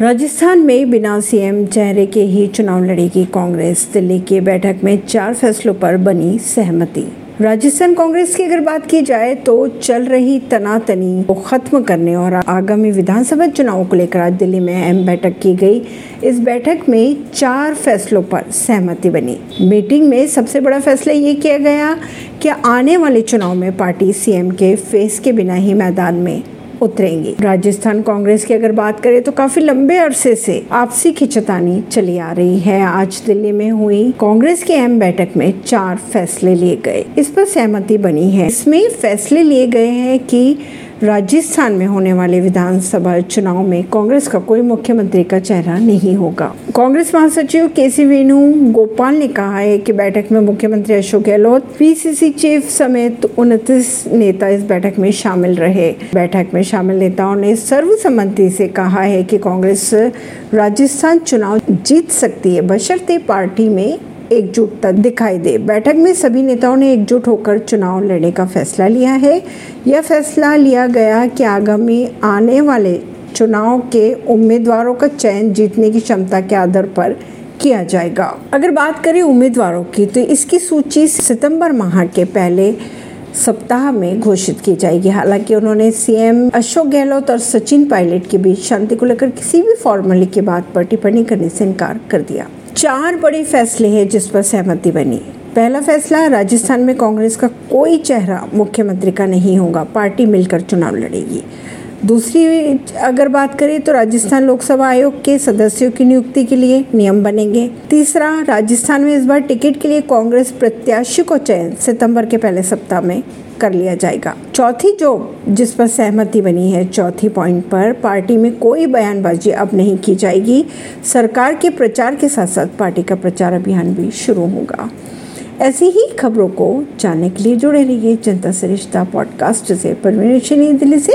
राजस्थान में बिना सीएम चेहरे के ही चुनाव लड़ेगी कांग्रेस। दिल्ली की बैठक में चार फैसलों पर बनी सहमति। राजस्थान कांग्रेस की अगर बात की जाए तो चल रही तनातनी को खत्म करने और आगामी विधानसभा चुनाव को लेकर आज दिल्ली में अहम बैठक की गई। इस बैठक में चार फैसलों पर सहमति बनी। मीटिंग में सबसे बड़ा फैसला ये किया गया कि आने वाले चुनाव में पार्टी सीएम के फेस के बिना ही मैदान में उतरेंगी। राजस्थान कांग्रेस की अगर बात करें तो काफ़ी लंबे अरसे से आपसी खिंचतानी चली आ रही है। आज दिल्ली में हुई कांग्रेस की अहम बैठक में चार फैसले लिए गए। इस पर सहमति बनी है। इसमें फैसले लिए गए हैं कि राजस्थान में होने वाले विधानसभा चुनाव में कांग्रेस का कोई मुख्यमंत्री का चेहरा नहीं होगा। कांग्रेस महासचिव के सी वेणु गोपाल ने कहा है कि बैठक में मुख्यमंत्री अशोक गहलोत, पीसीसी चीफ समेत उनतीस नेता इस बैठक में शामिल रहे। बैठक में शामिल नेताओं ने सर्वसम्मति से कहा है कि कांग्रेस राजस्थान चुनाव जीत सकती है। बशर्ते पार्टी में एकजुटता दिखाई दे। बैठक में सभी नेताओं ने एकजुट होकर चुनाव लड़ने का फैसला लिया है। यह फैसला लिया गया कि आगामी आने वाले चुनाव के उम्मीदवारों का चयन जीतने की क्षमता के आधार पर किया जाएगा। अगर बात करें उम्मीदवारों की तो इसकी सूची सितंबर माह के पहले सप्ताह में घोषित की जाएगी। हालाँकि उन्होंने सीएम अशोक गहलोत और सचिन पायलट के बीच शांति को लेकर किसी भी फॉर्मूले की बात पर टिप्पणी करने से इनकार कर दिया। चार बड़े फैसले हैं जिस पर सहमति बनी। पहला फैसला, राजस्थान में कांग्रेस का कोई चेहरा मुख्यमंत्री का नहीं होगा। पार्टी मिलकर चुनाव लड़ेगी। दूसरी, अगर बात करें तो राजस्थान लोकसभा आयोग के सदस्यों की नियुक्ति के लिए नियम बनेंगे। तीसरा, राजस्थान में इस बार टिकट के लिए कांग्रेस प्रत्याशी को चयन सितंबर के पहले सप्ताह में कर लिया जाएगा। चौथी जो जिस पर सहमति बनी है, चौथी पॉइंट पर पार्टी में कोई बयानबाजी अब नहीं की जाएगी। सरकार के प्रचार के साथ साथ पार्टी का प्रचार अभियान भी शुरू होगा। ऐसी ही खबरों को जानने के लिए जुड़े रहिए जनता सरिश्ता पॉडकास्ट से। परवीन दिल्ली से।